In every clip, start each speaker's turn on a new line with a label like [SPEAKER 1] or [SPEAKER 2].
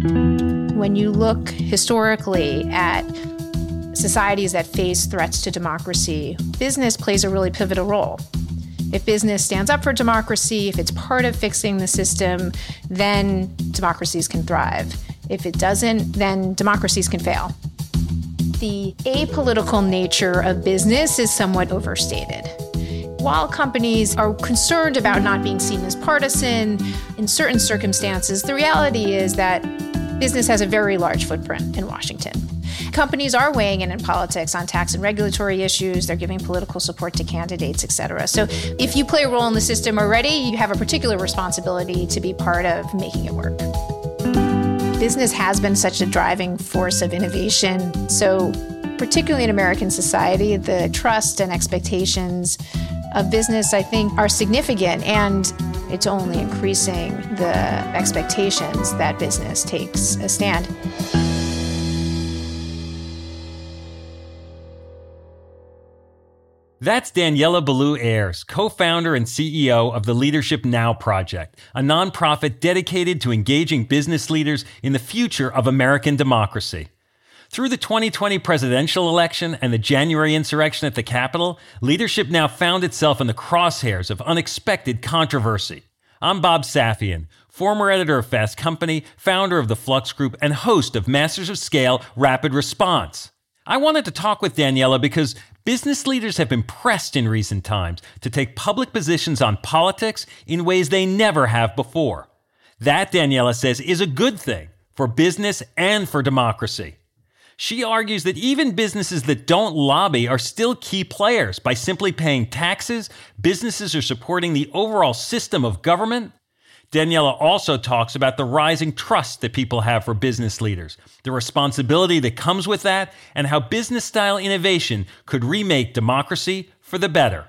[SPEAKER 1] When you look historically at societies that face threats to democracy, business plays a really pivotal role. If business stands up for democracy, if it's part of fixing the system, then democracies can thrive. If it doesn't, then democracies can fail. The apolitical nature of business is somewhat overstated. While companies are concerned about not being seen as partisan in certain circumstances, the reality is that business has a very large footprint in Washington. Companies are weighing in in politics on tax and regulatory issues. They're giving political support to candidates, et cetera. So if you play a role in the system already, you have a particular responsibility to be part of making it work. Business has been such a driving force of innovation. So, particularly in American society, the trust and expectations of business, I think, are significant. And it's only increasing the expectations that business takes a stand.
[SPEAKER 2] That's Daniella Ballou-Aares, co founder and CEO of the Leadership Now Project, a nonprofit dedicated to engaging business leaders in the future of American democracy. Through the 2020 presidential election and the January insurrection at the Capitol, Leadership Now found itself in the crosshairs of unexpected controversy. I'm Bob Safian, former editor of Fast Company, founder of the Flux Group, and host of Masters of Scale Rapid Response. I wanted to talk with Daniella because business leaders have been pressed in recent times to take public positions on politics in ways they never have before. That, Daniella says, is a good thing for business and for democracy. She argues that even businesses that don't lobby are still key players by simply paying taxes. Businesses are supporting the overall system of government Daniella also talks about the rising trust that people have for business leaders, the responsibility that comes with that, and how business style innovation could remake democracy for the better.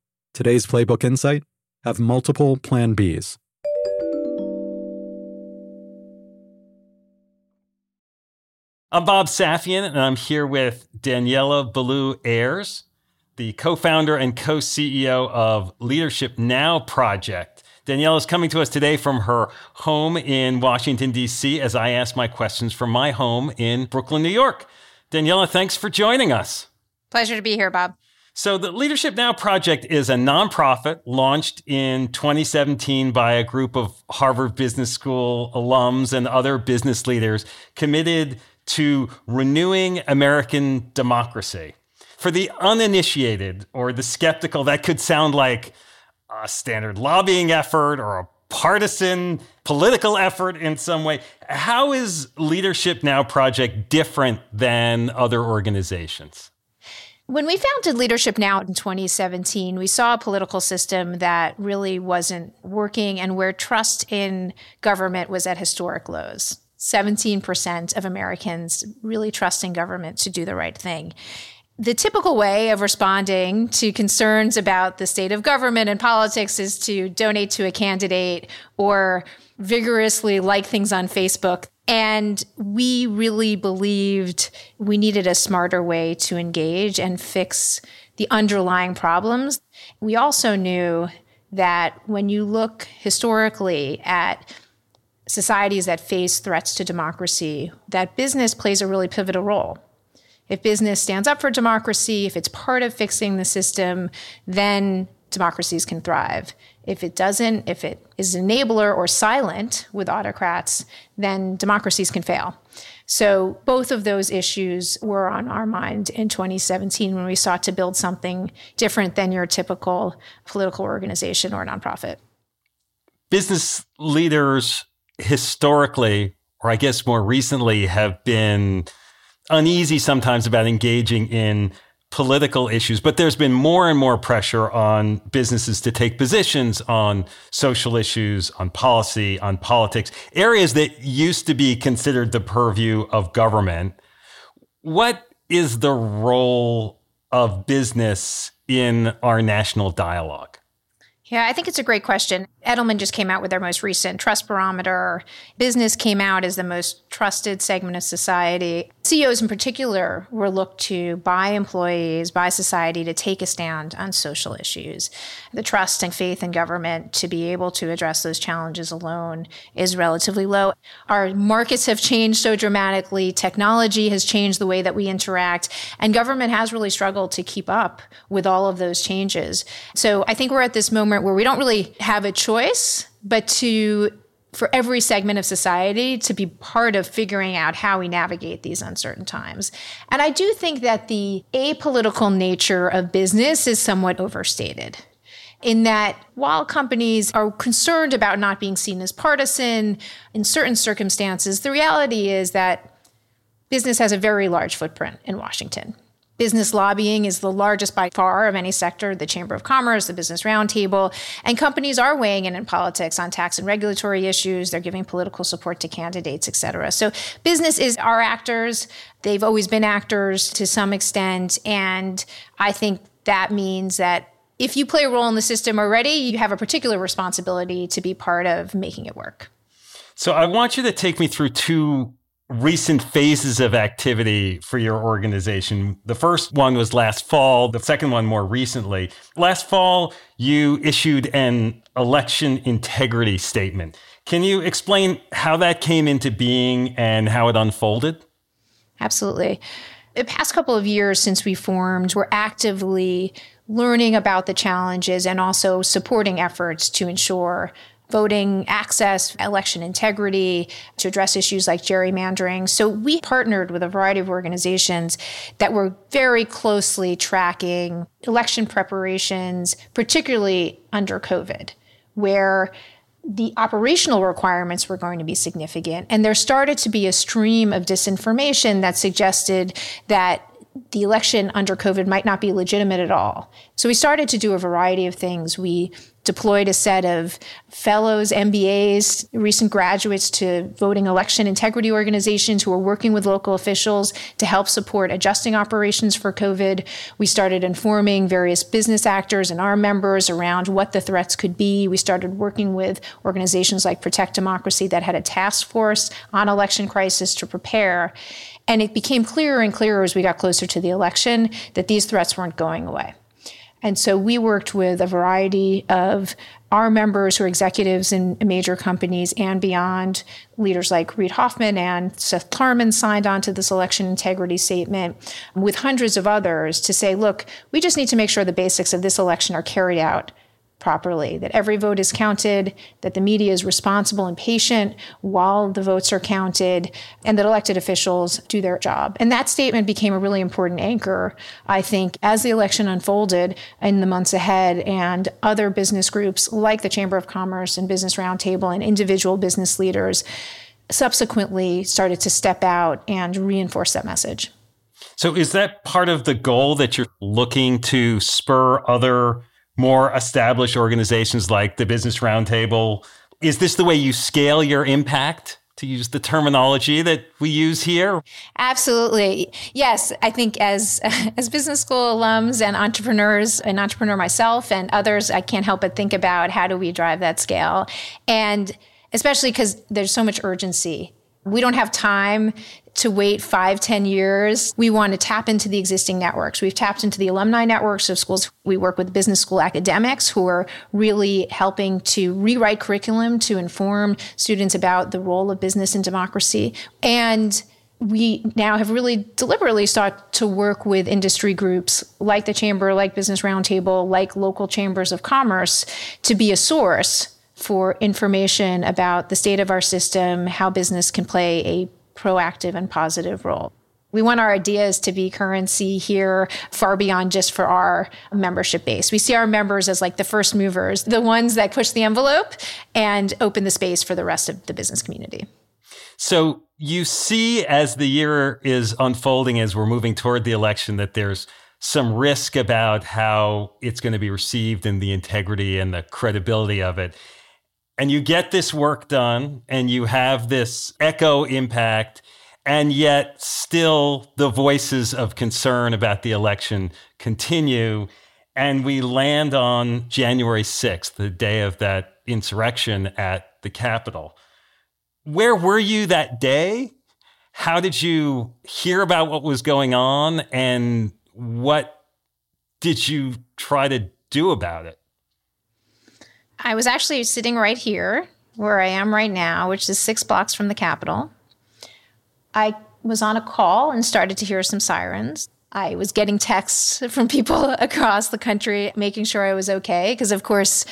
[SPEAKER 3] Today's Playbook Insight have multiple Plan Bs.
[SPEAKER 2] I'm Bob Safian, and I'm here with Daniella Ballou-Aares, the co founder and co CEO of Leadership Now Project. Daniella is coming to us today from her home in Washington, D.C., as I ask my questions from my home in Brooklyn, New York. Daniella, thanks for joining us.
[SPEAKER 1] Pleasure to be here, Bob.
[SPEAKER 2] So, the Leadership Now Project is a nonprofit launched in 2017 by a group of Harvard Business School alums and other business leaders committed to renewing American democracy. For the uninitiated or the skeptical, that could sound like a standard lobbying effort or a partisan political effort in some way. How is Leadership Now Project different than other organizations?
[SPEAKER 1] When we founded Leadership Now in 2017, we saw a political system that really wasn't working and where trust in government was at historic lows. 17% of Americans really trusting government to do the right thing the typical way of responding to concerns about the state of government and politics is to donate to a candidate or vigorously like things on Facebook. And we really believed we needed a smarter way to engage and fix the underlying problems. We also knew that when you look historically at societies that face threats to democracy, that business plays a really pivotal role. If business stands up for democracy, if it's part of fixing the system, then democracies can thrive. If it doesn't, if it is enabler or silent with autocrats, then democracies can fail. So both of those issues were on our mind in 2017 when we sought to build something different than your typical political organization or nonprofit.
[SPEAKER 2] Business leaders historically, or I guess more recently, have been uneasy sometimes about engaging in political issues, but there's been more and more pressure on businesses to take positions on social issues, on policy, on politics, areas that used to be considered the purview of government. What is the role of business in our national dialogue?
[SPEAKER 1] Yeah, I think it's a great question. Edelman just came out with their most recent trust barometer. Business came out as the most trusted segment of society. CEOs in particular were looked to by employees, by society to take a stand on social issues. The trust and faith in government to be able to address those challenges alone is relatively low. Our markets have changed so dramatically, technology has changed the way that we interact, and government has really struggled to keep up with all of those changes. So I think we're at this moment where we don't really have a choice but to for every segment of society to be part of figuring out how we navigate these uncertain times. And I do think that the apolitical nature of business is somewhat overstated. In that, while companies are concerned about not being seen as partisan in certain circumstances, the reality is that business has a very large footprint in Washington. Business lobbying is the largest by far of any sector, the Chamber of Commerce, the Business Roundtable, and companies are weighing in in politics on tax and regulatory issues. They're giving political support to candidates, et cetera. So business is our actors. They've always been actors to some extent. And I think that means that if you play a role in the system already, you have a particular responsibility to be part of making it work.
[SPEAKER 2] So I want you to take me through two recent phases of activity for your organization. The first one was last fall, the second one more recently. Last fall, you issued an election integrity statement. Can you explain how that came into being and how it unfolded?
[SPEAKER 1] Absolutely. The past couple of years since we formed, we're actively learning about the challenges and also supporting efforts to ensure voting access, election integrity, to address issues like gerrymandering. So we partnered with a variety of organizations that were very closely tracking election preparations, particularly under COVID, where the operational requirements were going to be significant. And there started to be a stream of disinformation that suggested that the election under COVID might not be legitimate at all. So we started to do a variety of things. We deployed a set of fellows, MBAs, recent graduates to voting election integrity organizations who are working with local officials to help support adjusting operations for COVID. We started informing various business actors and our members around what the threats could be. We started working with organizations like Protect Democracy that had a task force on election crisis to prepare. And it became clearer and clearer as we got closer to the election that these threats weren't going away. And so we worked with a variety of our members who are executives in major companies and beyond. Leaders like Reid Hoffman and Seth Klarman signed on to this election integrity statement with hundreds of others to say, look, we just need to make sure the basics of this election are carried out properly, that every vote is counted, that the media is responsible and patient while the votes are counted, and that elected officials do their job. And that statement became a really important anchor, I think, as the election unfolded in the months ahead, and other business groups like the Chamber of Commerce and Business Roundtable and individual business leaders subsequently started to step out and reinforce that message.
[SPEAKER 2] So, is that part of the goal that you're looking to spur other more established organizations like the Business Roundtable? Is this the way you scale your impact? To use the terminology that we use here,
[SPEAKER 1] absolutely yes. I think as as business school alums and entrepreneurs, an entrepreneur myself and others, I can't help but think about how do we drive that scale, and especially because there's so much urgency we don't have time to wait five, ten years. We want to tap into the existing networks. We've tapped into the alumni networks of schools. We work with business school academics who are really helping to rewrite curriculum to inform students about the role of business in democracy. And we now have really deliberately sought to work with industry groups like the Chamber, like Business Roundtable, like local chambers of commerce to be a source for information about the state of our system, how business can play a proactive and positive role. We want our ideas to be currency here far beyond just for our membership base. We see our members as like the first movers, the ones that push the envelope and open the space for the rest of the business community.
[SPEAKER 2] So you see as the year is unfolding, as we're moving toward the election, that there's some risk about how it's going to be received and the integrity and the credibility of it and you get this work done and you have this echo impact and yet still the voices of concern about the election continue and we land on January 6th the day of that insurrection at the capitol. Where were you that day? How did you hear about what was going on and what did you try to do about it
[SPEAKER 1] I was actually sitting right here where I am right now, which is six blocks from the Capitol. I was on a call and started to hear some sirens. I was getting texts from people across the country making sure I was okay, because of course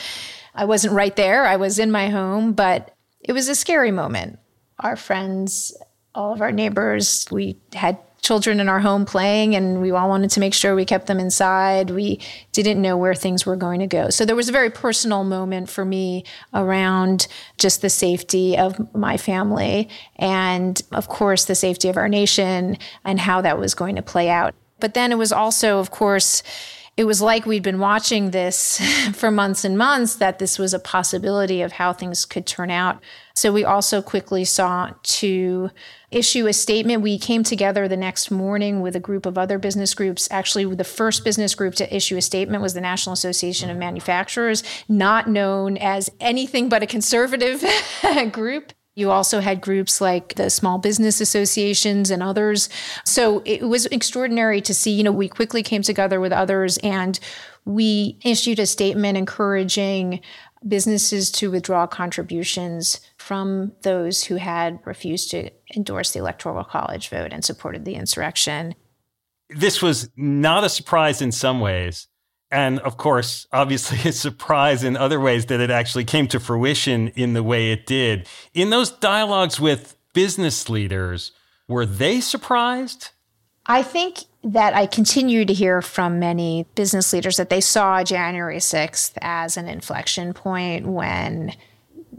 [SPEAKER 1] I wasn't right there. I was in my home, but it was a scary moment. Our friends, all of our neighbors, we had children in our home playing and we all wanted to make sure we kept them inside. We didn't know where things were going to go. So there was a very personal moment for me around just the safety of my family and of course the safety of our nation and how that was going to play out. But then it was also of course it was like we'd been watching this for months and months that this was a possibility of how things could turn out. So we also quickly sought to issue a statement. We came together the next morning with a group of other business groups. Actually, the first business group to issue a statement was the National Association of mm-hmm. Manufacturers, not known as anything but a conservative group. You also had groups like the small business associations and others. So it was extraordinary to see, you know, we quickly came together with others and we issued a statement encouraging businesses to withdraw contributions from those who had refused to endorse the Electoral College vote and supported the insurrection.
[SPEAKER 2] This was not a surprise in some ways. And of course, obviously, a surprise in other ways that it actually came to fruition in the way it did. In those dialogues with business leaders, were they surprised?
[SPEAKER 1] I think that I continue to hear from many business leaders that they saw January 6th as an inflection point when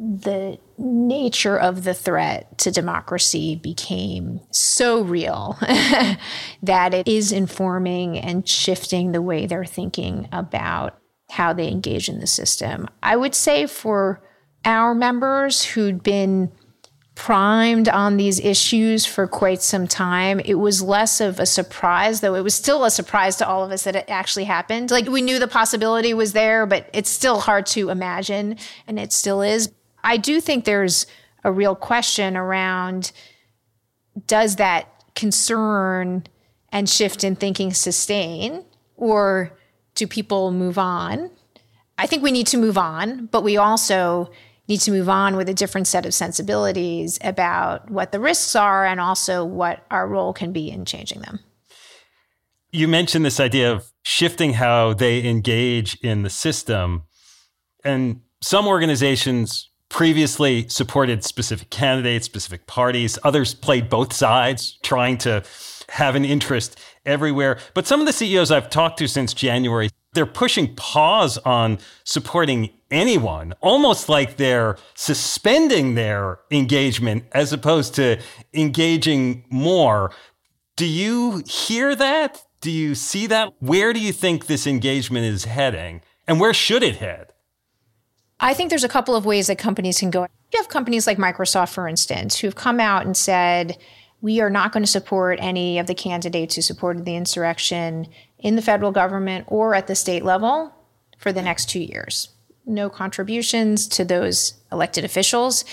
[SPEAKER 1] the nature of the threat to democracy became so real that it is informing and shifting the way they're thinking about how they engage in the system. I would say for our members who'd been primed on these issues for quite some time. It was less of a surprise, though it was still a surprise to all of us that it actually happened. Like we knew the possibility was there, but it's still hard to imagine, and it still is. I do think there's a real question around does that concern and shift in thinking sustain, or do people move on? I think we need to move on, but we also need to move on with a different set of sensibilities about what the risks are and also what our role can be in changing them.
[SPEAKER 2] You mentioned this idea of shifting how they engage in the system. And some organizations previously supported specific candidates, specific parties. Others played both sides, trying to have an interest everywhere. But some of the CEOs I've talked to since January, they're pushing pause on supporting anyone, almost like they're suspending their engagement as opposed to engaging more. Do you hear that? Do you see that? Where do you think this engagement is heading? And where should it head?
[SPEAKER 1] I think there's a couple of ways that companies can go. You have companies like Microsoft, for instance, who've come out and said, we are not going to support any of the candidates who supported the insurrection in the federal government or at the state level for the next two years. No contributions to those elected officials.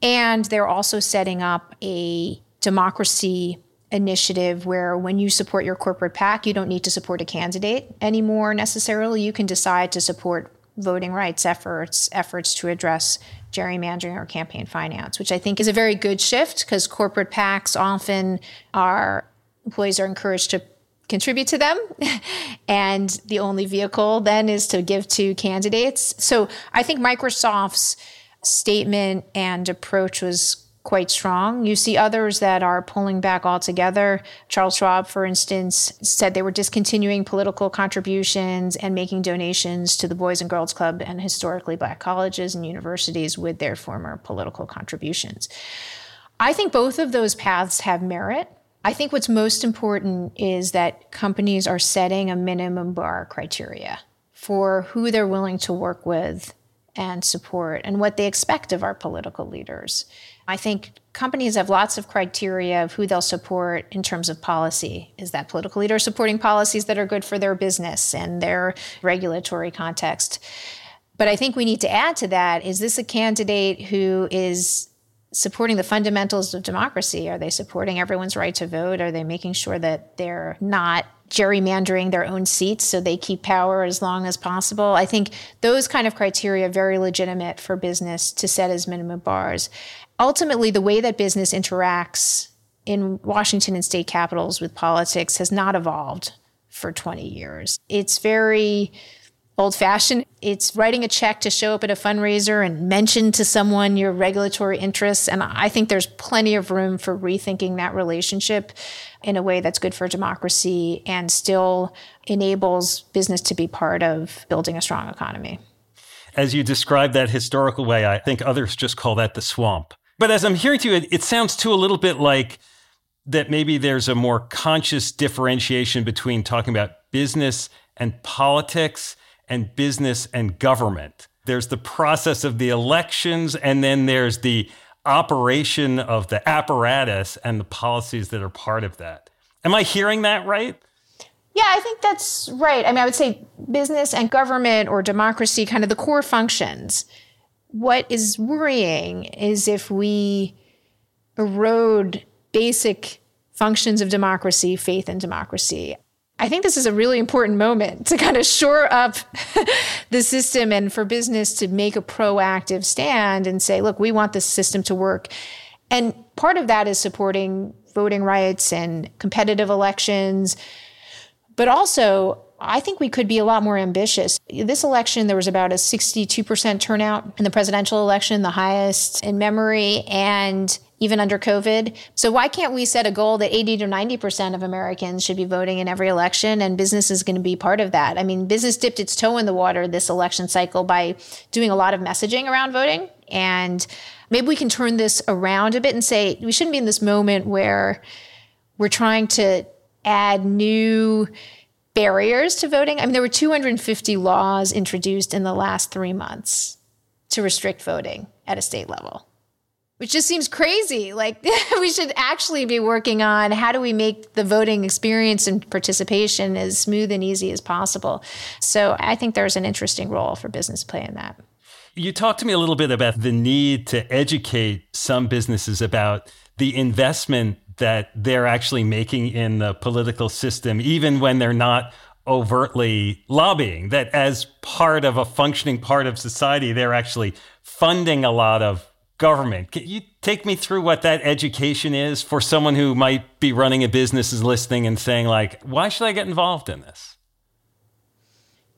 [SPEAKER 1] And they're also setting up a democracy initiative where when you support your corporate PAC, you don't need to support a candidate anymore necessarily. You can decide to support voting rights efforts, efforts to address gerrymandering or campaign finance, which I think is a very good shift because corporate PACs often are employees are encouraged to contribute to them. and the only vehicle then is to give to candidates. So I think Microsoft's statement and approach was quite strong. You see others that are pulling back altogether. Charles Schwab, for instance, said they were discontinuing political contributions and making donations to the Boys and Girls Club and historically black colleges and universities with their former political contributions. I think both of those paths have merit. I think what's most important is that companies are setting a minimum bar criteria for who they're willing to work with and support and what they expect of our political leaders. I think companies have lots of criteria of who they'll support in terms of policy. Is that political leader supporting policies that are good for their business and their regulatory context? But I think we need to add to that is this a candidate who is supporting the fundamentals of democracy? Are they supporting everyone's right to vote? Are they making sure that they're not gerrymandering their own seats so they keep power as long as possible? I think those kind of criteria are very legitimate for business to set as minimum bars ultimately, the way that business interacts in Washington and state capitals with politics has not evolved for 20 years. It's very old fashioned. It's writing a check to show up at a fundraiser and mention to someone your regulatory interests. And I think there's plenty of room for rethinking that relationship in a way that's good for democracy and still enables business to be part of building a strong economy.
[SPEAKER 2] As you describe that historical way, I think others just call that the swamp. But as I'm hearing to you, it, it sounds too a little bit like that maybe there's a more conscious differentiation between talking about business and politics and business and government. There's the process of the elections, and then there's the operation of the apparatus and the policies that are part of that. Am I hearing that right?
[SPEAKER 1] Yeah, I think that's right. I mean, I would say business and government or democracy, kind of the core functions what is worrying is if we erode basic functions of democracy, faith in democracy. I think this is a really important moment to kind of shore up the system and for business to make a proactive stand and say, look, we want this system to work. And part of that is supporting voting rights and competitive elections, but also I think we could be a lot more ambitious. This election, there was about a 62% turnout in the presidential election, the highest in memory, and even under COVID. So why can't we set a goal that 80 to 90% of Americans should be voting in every election and business is going to be part of that? I mean, business dipped its toe in the water this election cycle by doing a lot of messaging around voting. And maybe we can turn this around a bit and say we shouldn't be in this moment where we're trying to add new barriers to voting. I mean, there were 250 laws introduced in the last three months to restrict voting at a state level, which just seems crazy. Like, we should actually be working on how do we make the voting experience and participation as smooth and easy as possible. So, I think there's an interesting role for business play in that.
[SPEAKER 2] You talked to me a little bit about the need to educate some businesses about the investment that they're actually making in the political system, even when they're not overtly lobbying, that as part of a functioning part of society, they're actually funding a lot of government. Can you take me through what that education is for someone who might be running a business, is listening and saying, like, why should I get involved in this?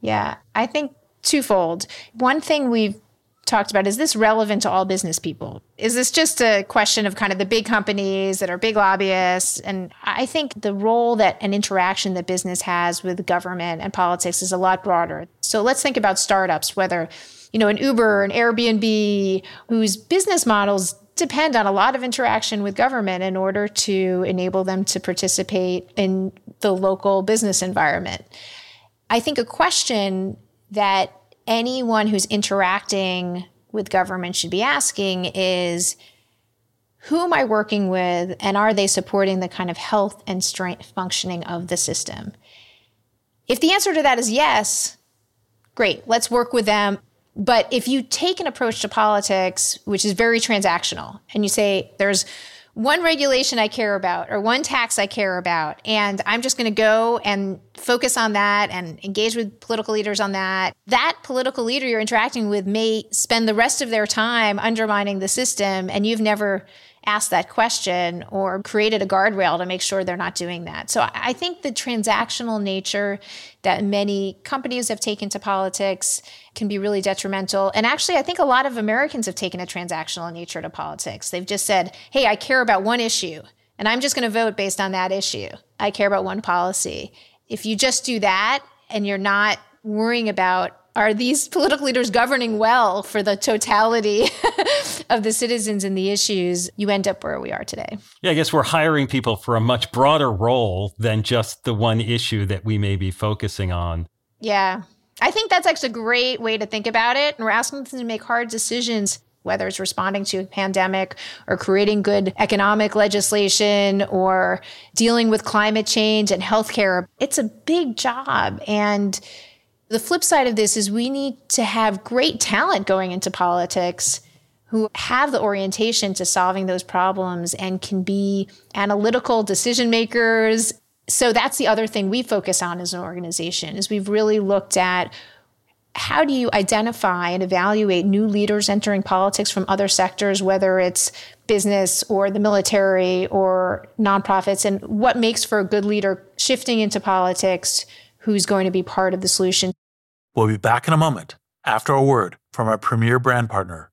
[SPEAKER 1] Yeah, I think twofold. One thing we've talked about is this relevant to all business people? Is this just a question of kind of the big companies that are big lobbyists? And I think the role that an interaction that business has with government and politics is a lot broader. So let's think about startups, whether you know an Uber, an Airbnb, whose business models depend on a lot of interaction with government in order to enable them to participate in the local business environment. I think a question that anyone who's interacting with government should be asking is who am I working with and are they supporting the kind of health and strength functioning of the system? If the answer to that is yes, great, let's work with them. But if you take an approach to politics, which is very transactional, and you say there's one regulation I care about or one tax I care about, and I'm just going to go and focus on that and engage with political leaders on that, that political leader you're interacting with may spend the rest of their time undermining the system, and you've never asked that question or created a guardrail to make sure they're not doing that. So I think the transactional nature that many companies have taken to politics can be really detrimental. And actually, I think a lot of Americans have taken a transactional nature to politics. They've just said, hey, I care about one issue and I'm just going to vote based on that issue. I care about one policy. If you just do that and you're not worrying about are these political leaders governing well for the totality of the citizens and the issues, you end up where we are today.
[SPEAKER 2] Yeah, I guess we're hiring people for a much broader role than just the one issue that we may be focusing on.
[SPEAKER 1] Yeah. I think that's actually a great way to think about it. And we're asking them to make hard decisions whether it's responding to a pandemic or creating good economic legislation or dealing with climate change and healthcare. It's a big job. And the flip side of this is we need to have great talent going into politics who have the orientation to solving those problems and can be analytical decision makers. So that's the other thing we focus on as an organization is we've really looked at how do you identify and evaluate new leaders entering politics from other sectors, whether it's business or the military or nonprofits, and what makes for a good leader shifting into politics who's going to be part of the solution?
[SPEAKER 4] We'll be back in a moment after a word from our premier brand partner,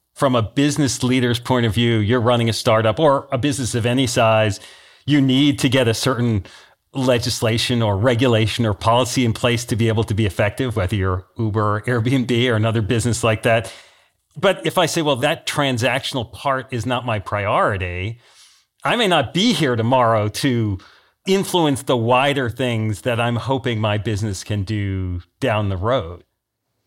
[SPEAKER 2] from a business leader's point of view. You're running a startup or a business of any size. You need to get a certain legislation or regulation or policy in place to be able to be effective, whether you're Uber or Airbnb or another business like that. But if I say, well, that transactional part is not my priority, I may not be here tomorrow to influence the wider things that I'm hoping my business can do down the road.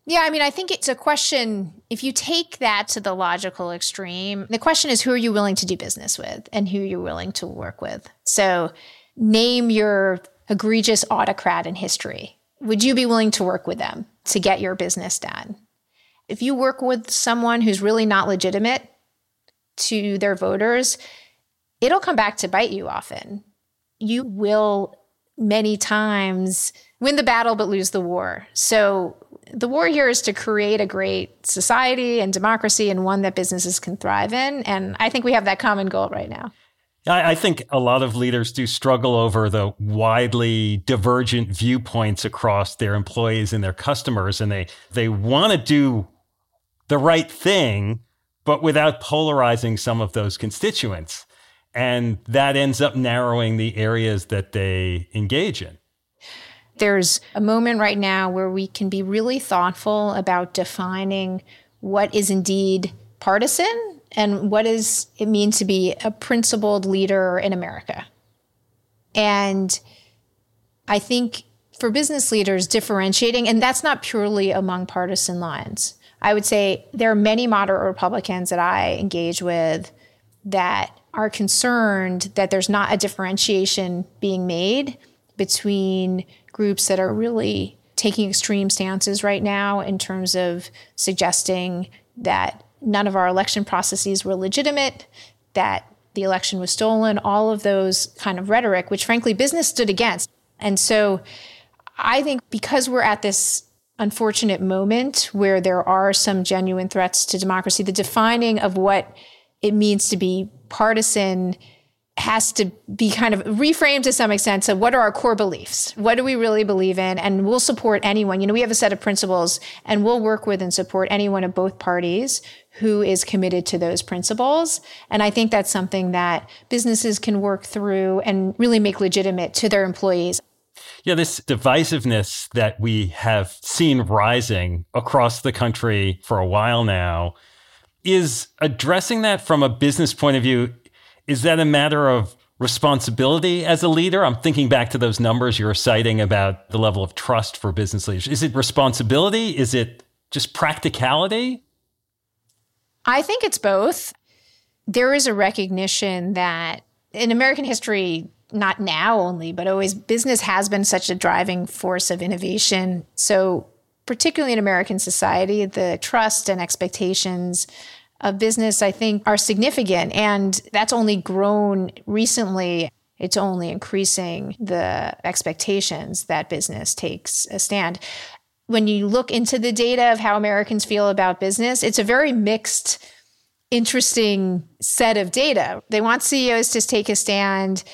[SPEAKER 1] Yeah, I mean, I think it's a question. If you take that to the logical extreme, the question is who are you willing to do business with and who you're willing to work with? So, name your egregious autocrat in history. Would you be willing to work with them to get your business done? If you work with someone who's really not legitimate to their voters, it'll come back to bite you often. You will many times win the battle but lose the war. So the war here is to create a great society and democracy and one that businesses can thrive in. And I think we have that common goal right now.
[SPEAKER 2] I, think a lot of leaders do struggle over the widely divergent viewpoints across their employees and their customers, and they they want to do the right thing, but without polarizing some of those constituents, and that ends up narrowing the areas that they engage in.
[SPEAKER 1] There's a moment right now where we can be really thoughtful about defining what is indeed partisan and what does it mean to be a principled leader in America. And I think for business leaders, differentiating, and that's not purely among partisan lines. I would say there are many moderate Republicans that I engage with that are concerned that there's not a differentiation being made between groups that are really taking extreme stances right now in terms of suggesting that none of our election processes were legitimate, that the election was stolen, all of those kind of rhetoric, which frankly business stood against. And so I think because we're at this unfortunate moment where there are some genuine threats to democracy, the defining of what it means to be partisan has to be kind of reframed to some extent. So, what are our core beliefs? What do we really believe in? And we'll support anyone. You know, we have a set of principles and we'll work with and support anyone of both parties who is committed to those principles. And I think that's something that businesses can work through and really make legitimate to their employees.
[SPEAKER 2] Yeah, this divisiveness that we have seen rising across the country for a while now is addressing that from a business point of view is that a matter of responsibility as a leader? I'm thinking back to those numbers you were citing about the level of trust for business leaders. Is it responsibility? Is it just practicality?
[SPEAKER 1] I think it's both. There is a recognition that in American history, not now only, but always, business has been such a driving force of innovation. So, particularly in American society, the trust and expectations of business, I think, are significant. And that's only grown recently. It's only increasing the expectations that business takes a stand. When you look into the data of how Americans feel about business, it's a very mixed, interesting set of data. They want CEOs to take a stand.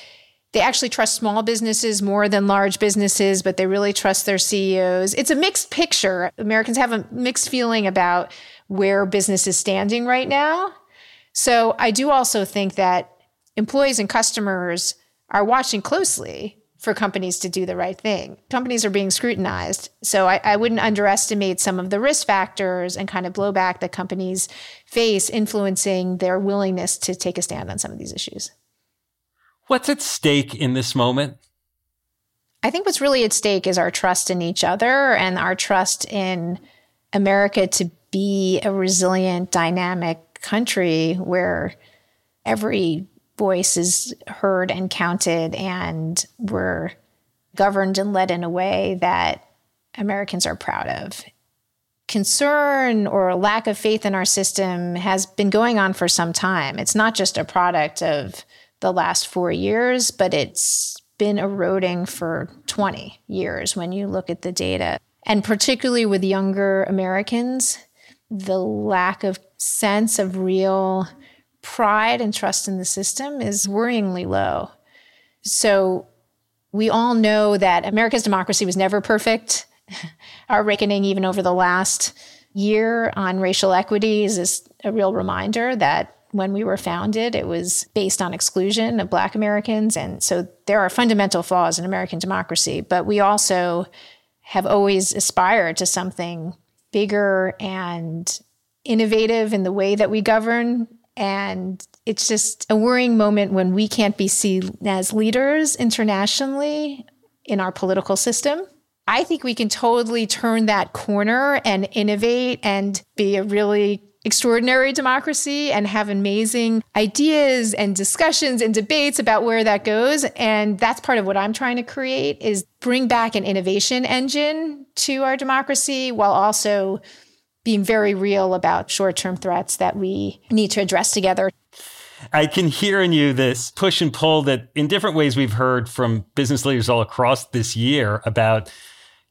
[SPEAKER 1] They actually trust small businesses more than large businesses, but they really trust their CEOs. It's a mixed picture. Americans have a mixed feeling about where business is standing right now. So I do also think that employees and customers are watching closely for companies to do the right thing. Companies are being scrutinized. So I, I, wouldn't underestimate some of the risk factors and kind of blowback that companies face influencing their willingness to take a stand on some of these issues.
[SPEAKER 2] What's at stake in this moment?
[SPEAKER 1] I think what's really at stake is our trust in each other and our trust in America to be a resilient, dynamic country where every voice is heard and counted and we're governed and led in a way that Americans are proud of. Concern or lack of faith in our system has been going on for some time. It's not just a product of the last four years, but it's been eroding for 20 years when you look at the data. And particularly with younger Americans, the lack of sense of real pride and trust in the system is worryingly low. So we all know that America's democracy was never perfect. Our reckoning, even over the last year on racial equities, is a real reminder that when we were founded, it was based on exclusion of Black Americans. And so there are fundamental flaws in American democracy, but we also have always aspired to something bigger and innovative in the way that we govern. And it's just a worrying moment when we can't be seen as leaders internationally in our political system. I think we can totally turn that corner and innovate and be a really extraordinary democracy and have amazing ideas and discussions and debates about where that goes and that's part of what I'm trying to create is bring back an innovation engine to our democracy while also being very real about short-term threats that we need to address together.
[SPEAKER 2] I can hear in you this push and pull that in different ways we've heard from business leaders all across this year about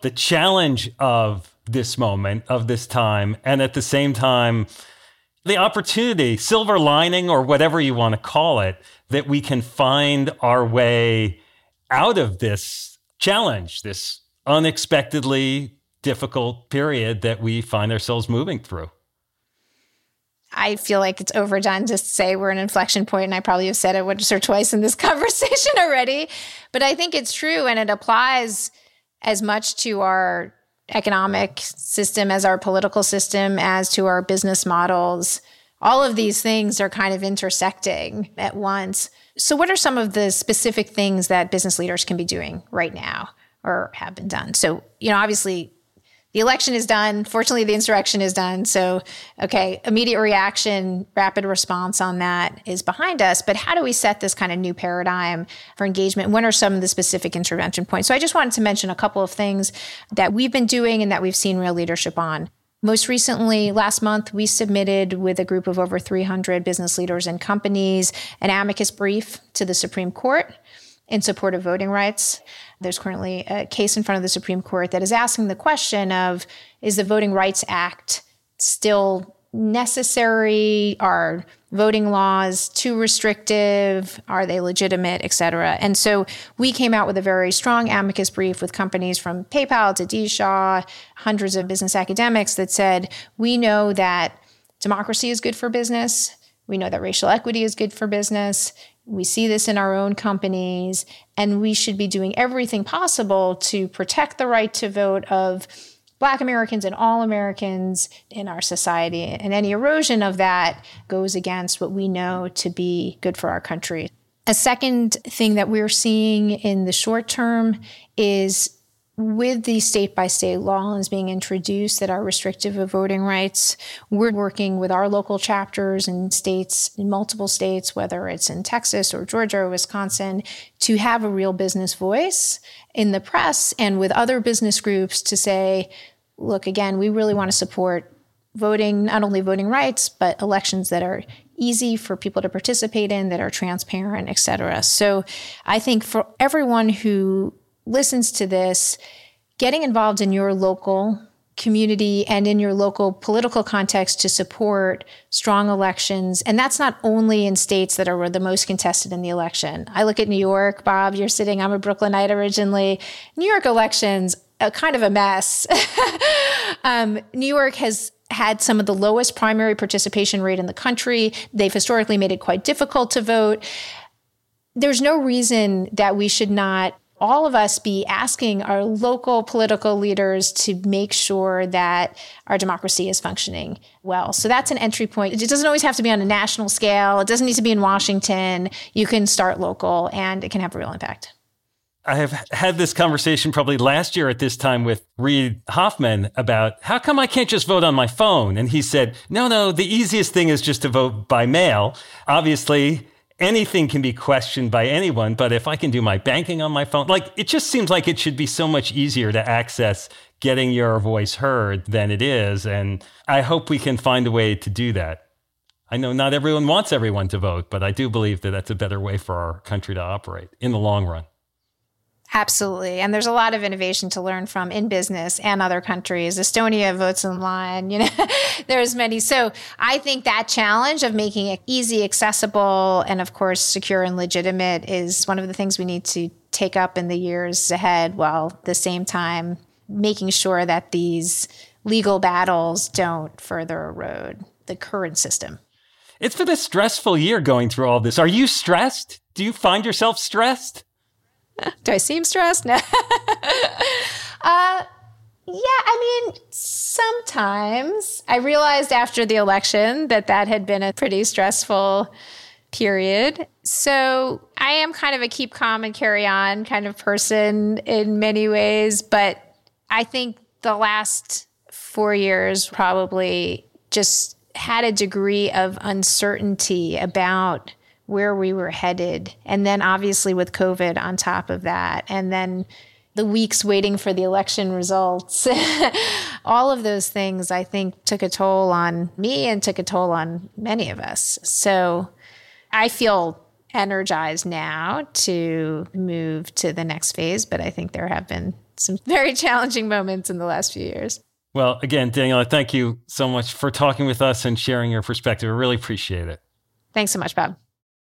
[SPEAKER 2] the challenge of this moment, of this time, and at the same time, the opportunity, silver lining, or whatever you want to call it, that we can find our way out of this challenge, this unexpectedly difficult period that we find ourselves moving through.
[SPEAKER 1] I feel like it's overdone to say we're an inflection point, and I probably have said it once or twice in this conversation already. But I think it's true, and it applies as much to our economic system as our political system, as to our business models. All of these things are kind of intersecting at once. So, what are some of the specific things that business leaders can be doing right now or have been done? So, you know, obviously the election is done. Fortunately, the insurrection is done. So, okay, immediate reaction, rapid response on that is behind us. But how do we set this kind of new paradigm for engagement? When are some of the specific intervention points? So, I just wanted to mention a couple of things that we've been doing and that we've seen real leadership on. Most recently, last month, we submitted with a group of over 300 business leaders and companies an amicus brief to the Supreme Court in support of voting rights. There's currently a case in front of the Supreme Court that is asking the question of is the Voting Rights Act still necessary? Are voting laws too restrictive? Are they legitimate, et cetera? And so we came out with a very strong amicus brief with companies from PayPal to D. Shaw, hundreds of business academics that said, we know that democracy is good for business. We know that racial equity is good for business. We see this in our own companies, and we should be doing everything possible to protect the right to vote of Black Americans and all Americans in our society. And any erosion of that goes against what we know to be good for our country. A second thing that we're seeing in the short term is with the state by state laws being introduced that are restrictive of voting rights, we're working with our local chapters in states, in multiple states, whether it's in Texas or Georgia or Wisconsin, to have a real business voice in the press and with other business groups to say, look, again, we really want to support voting, not only voting rights, but elections that are easy for people to participate in, that are transparent, et cetera. So I think for everyone who listens to this, getting involved in your local community and in your local political context to support strong elections. And that's not only in states that are the most contested in the election. I look at New York, Bob, you're sitting, I'm a Brooklynite originally. New York elections, a kind of a mess. um, New York has had some of the lowest primary participation rate in the country. They've historically made it quite difficult to vote. There's no reason that we should not all of us be asking our local political leaders to make sure that our democracy is functioning well. So that's an entry point. It doesn't always have to be on a national scale. It doesn't need to be in Washington. You can start local and it can have a real impact.
[SPEAKER 2] I have had this conversation probably last year at this time with Reid Hoffman about how come I can't just vote on my phone? And he said, no, no, the easiest thing is just to vote by mail. Obviously, anything can be questioned by anyone, but if I can do my banking on my phone, like it just seems like it should be so much easier to access getting your voice heard than it is. And I hope we can find a way to do that. I know not everyone wants everyone to vote, but I do believe that that's a better way for our country to operate in the long run.
[SPEAKER 1] Absolutely. And there's a lot of innovation to learn from in business and other countries. Estonia votes online, you know, there's many. So I think that challenge of making it easy, accessible, and of course, secure and legitimate is one of the things we need to take up in the years ahead while at the same time making sure that these legal battles don't further erode the current system.
[SPEAKER 2] It's been a stressful year going through all this. Are you stressed? Do you find yourself stressed?
[SPEAKER 1] Do I seem stressed? No. uh, yeah, I mean, sometimes. I realized after the election that that had been a pretty stressful period. So I am kind of a keep calm and carry on kind of person in many ways. But I think the last four years probably just had a degree of uncertainty about where we were headed. And then obviously with COVID on top of that. And then the weeks waiting for the election results. All of those things, I think, took a toll on me and took a toll on many of us. So I feel energized now to move to the next phase, but I think there have been some very challenging moments in the last few years.
[SPEAKER 2] Well, again, Daniella, thank you so much for talking with us and sharing your perspective. I really appreciate it.
[SPEAKER 1] Thanks so much, Bob.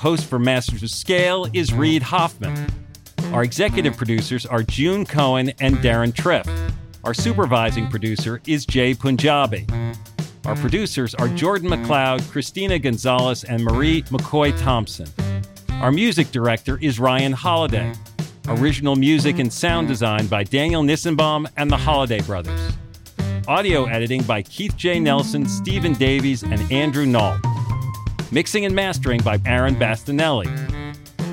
[SPEAKER 2] Host for Masters of Scale is Reid Hoffman. Our executive producers are June Cohen and Deron Triff. Our supervising producer is Jay Punjabi. Our producers are Jordan McLeod, Christina Gonzalez, and Marie McCoy Thompson. Our music director is Ryan Holladay. Original music and sound design by Daniel Nissenbaum and the Holladay Brothers. Audio editing by Keith J. Nelson, Stephen Davies, and Andrew Nault. Mixing and mastering by Aaron Bastinelli.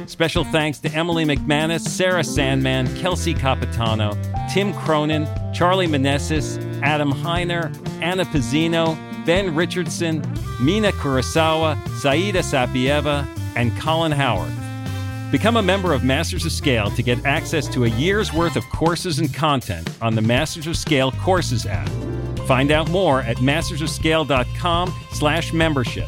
[SPEAKER 2] Special thanks to Emily McManus, Sarah Sandman, Kelsey Capitano, Tim Cronin, Charlie Manessis, Adam Heiner, Anna Pizzino, Ben Richardson, Mina Kurosawa, Saida Sapieva, and Colin Howard. Become a member of Masters of Scale to get access to a year's worth of courses and content on the Masters of Scale Courses app. Find out more at mastersofscale.com slash membership.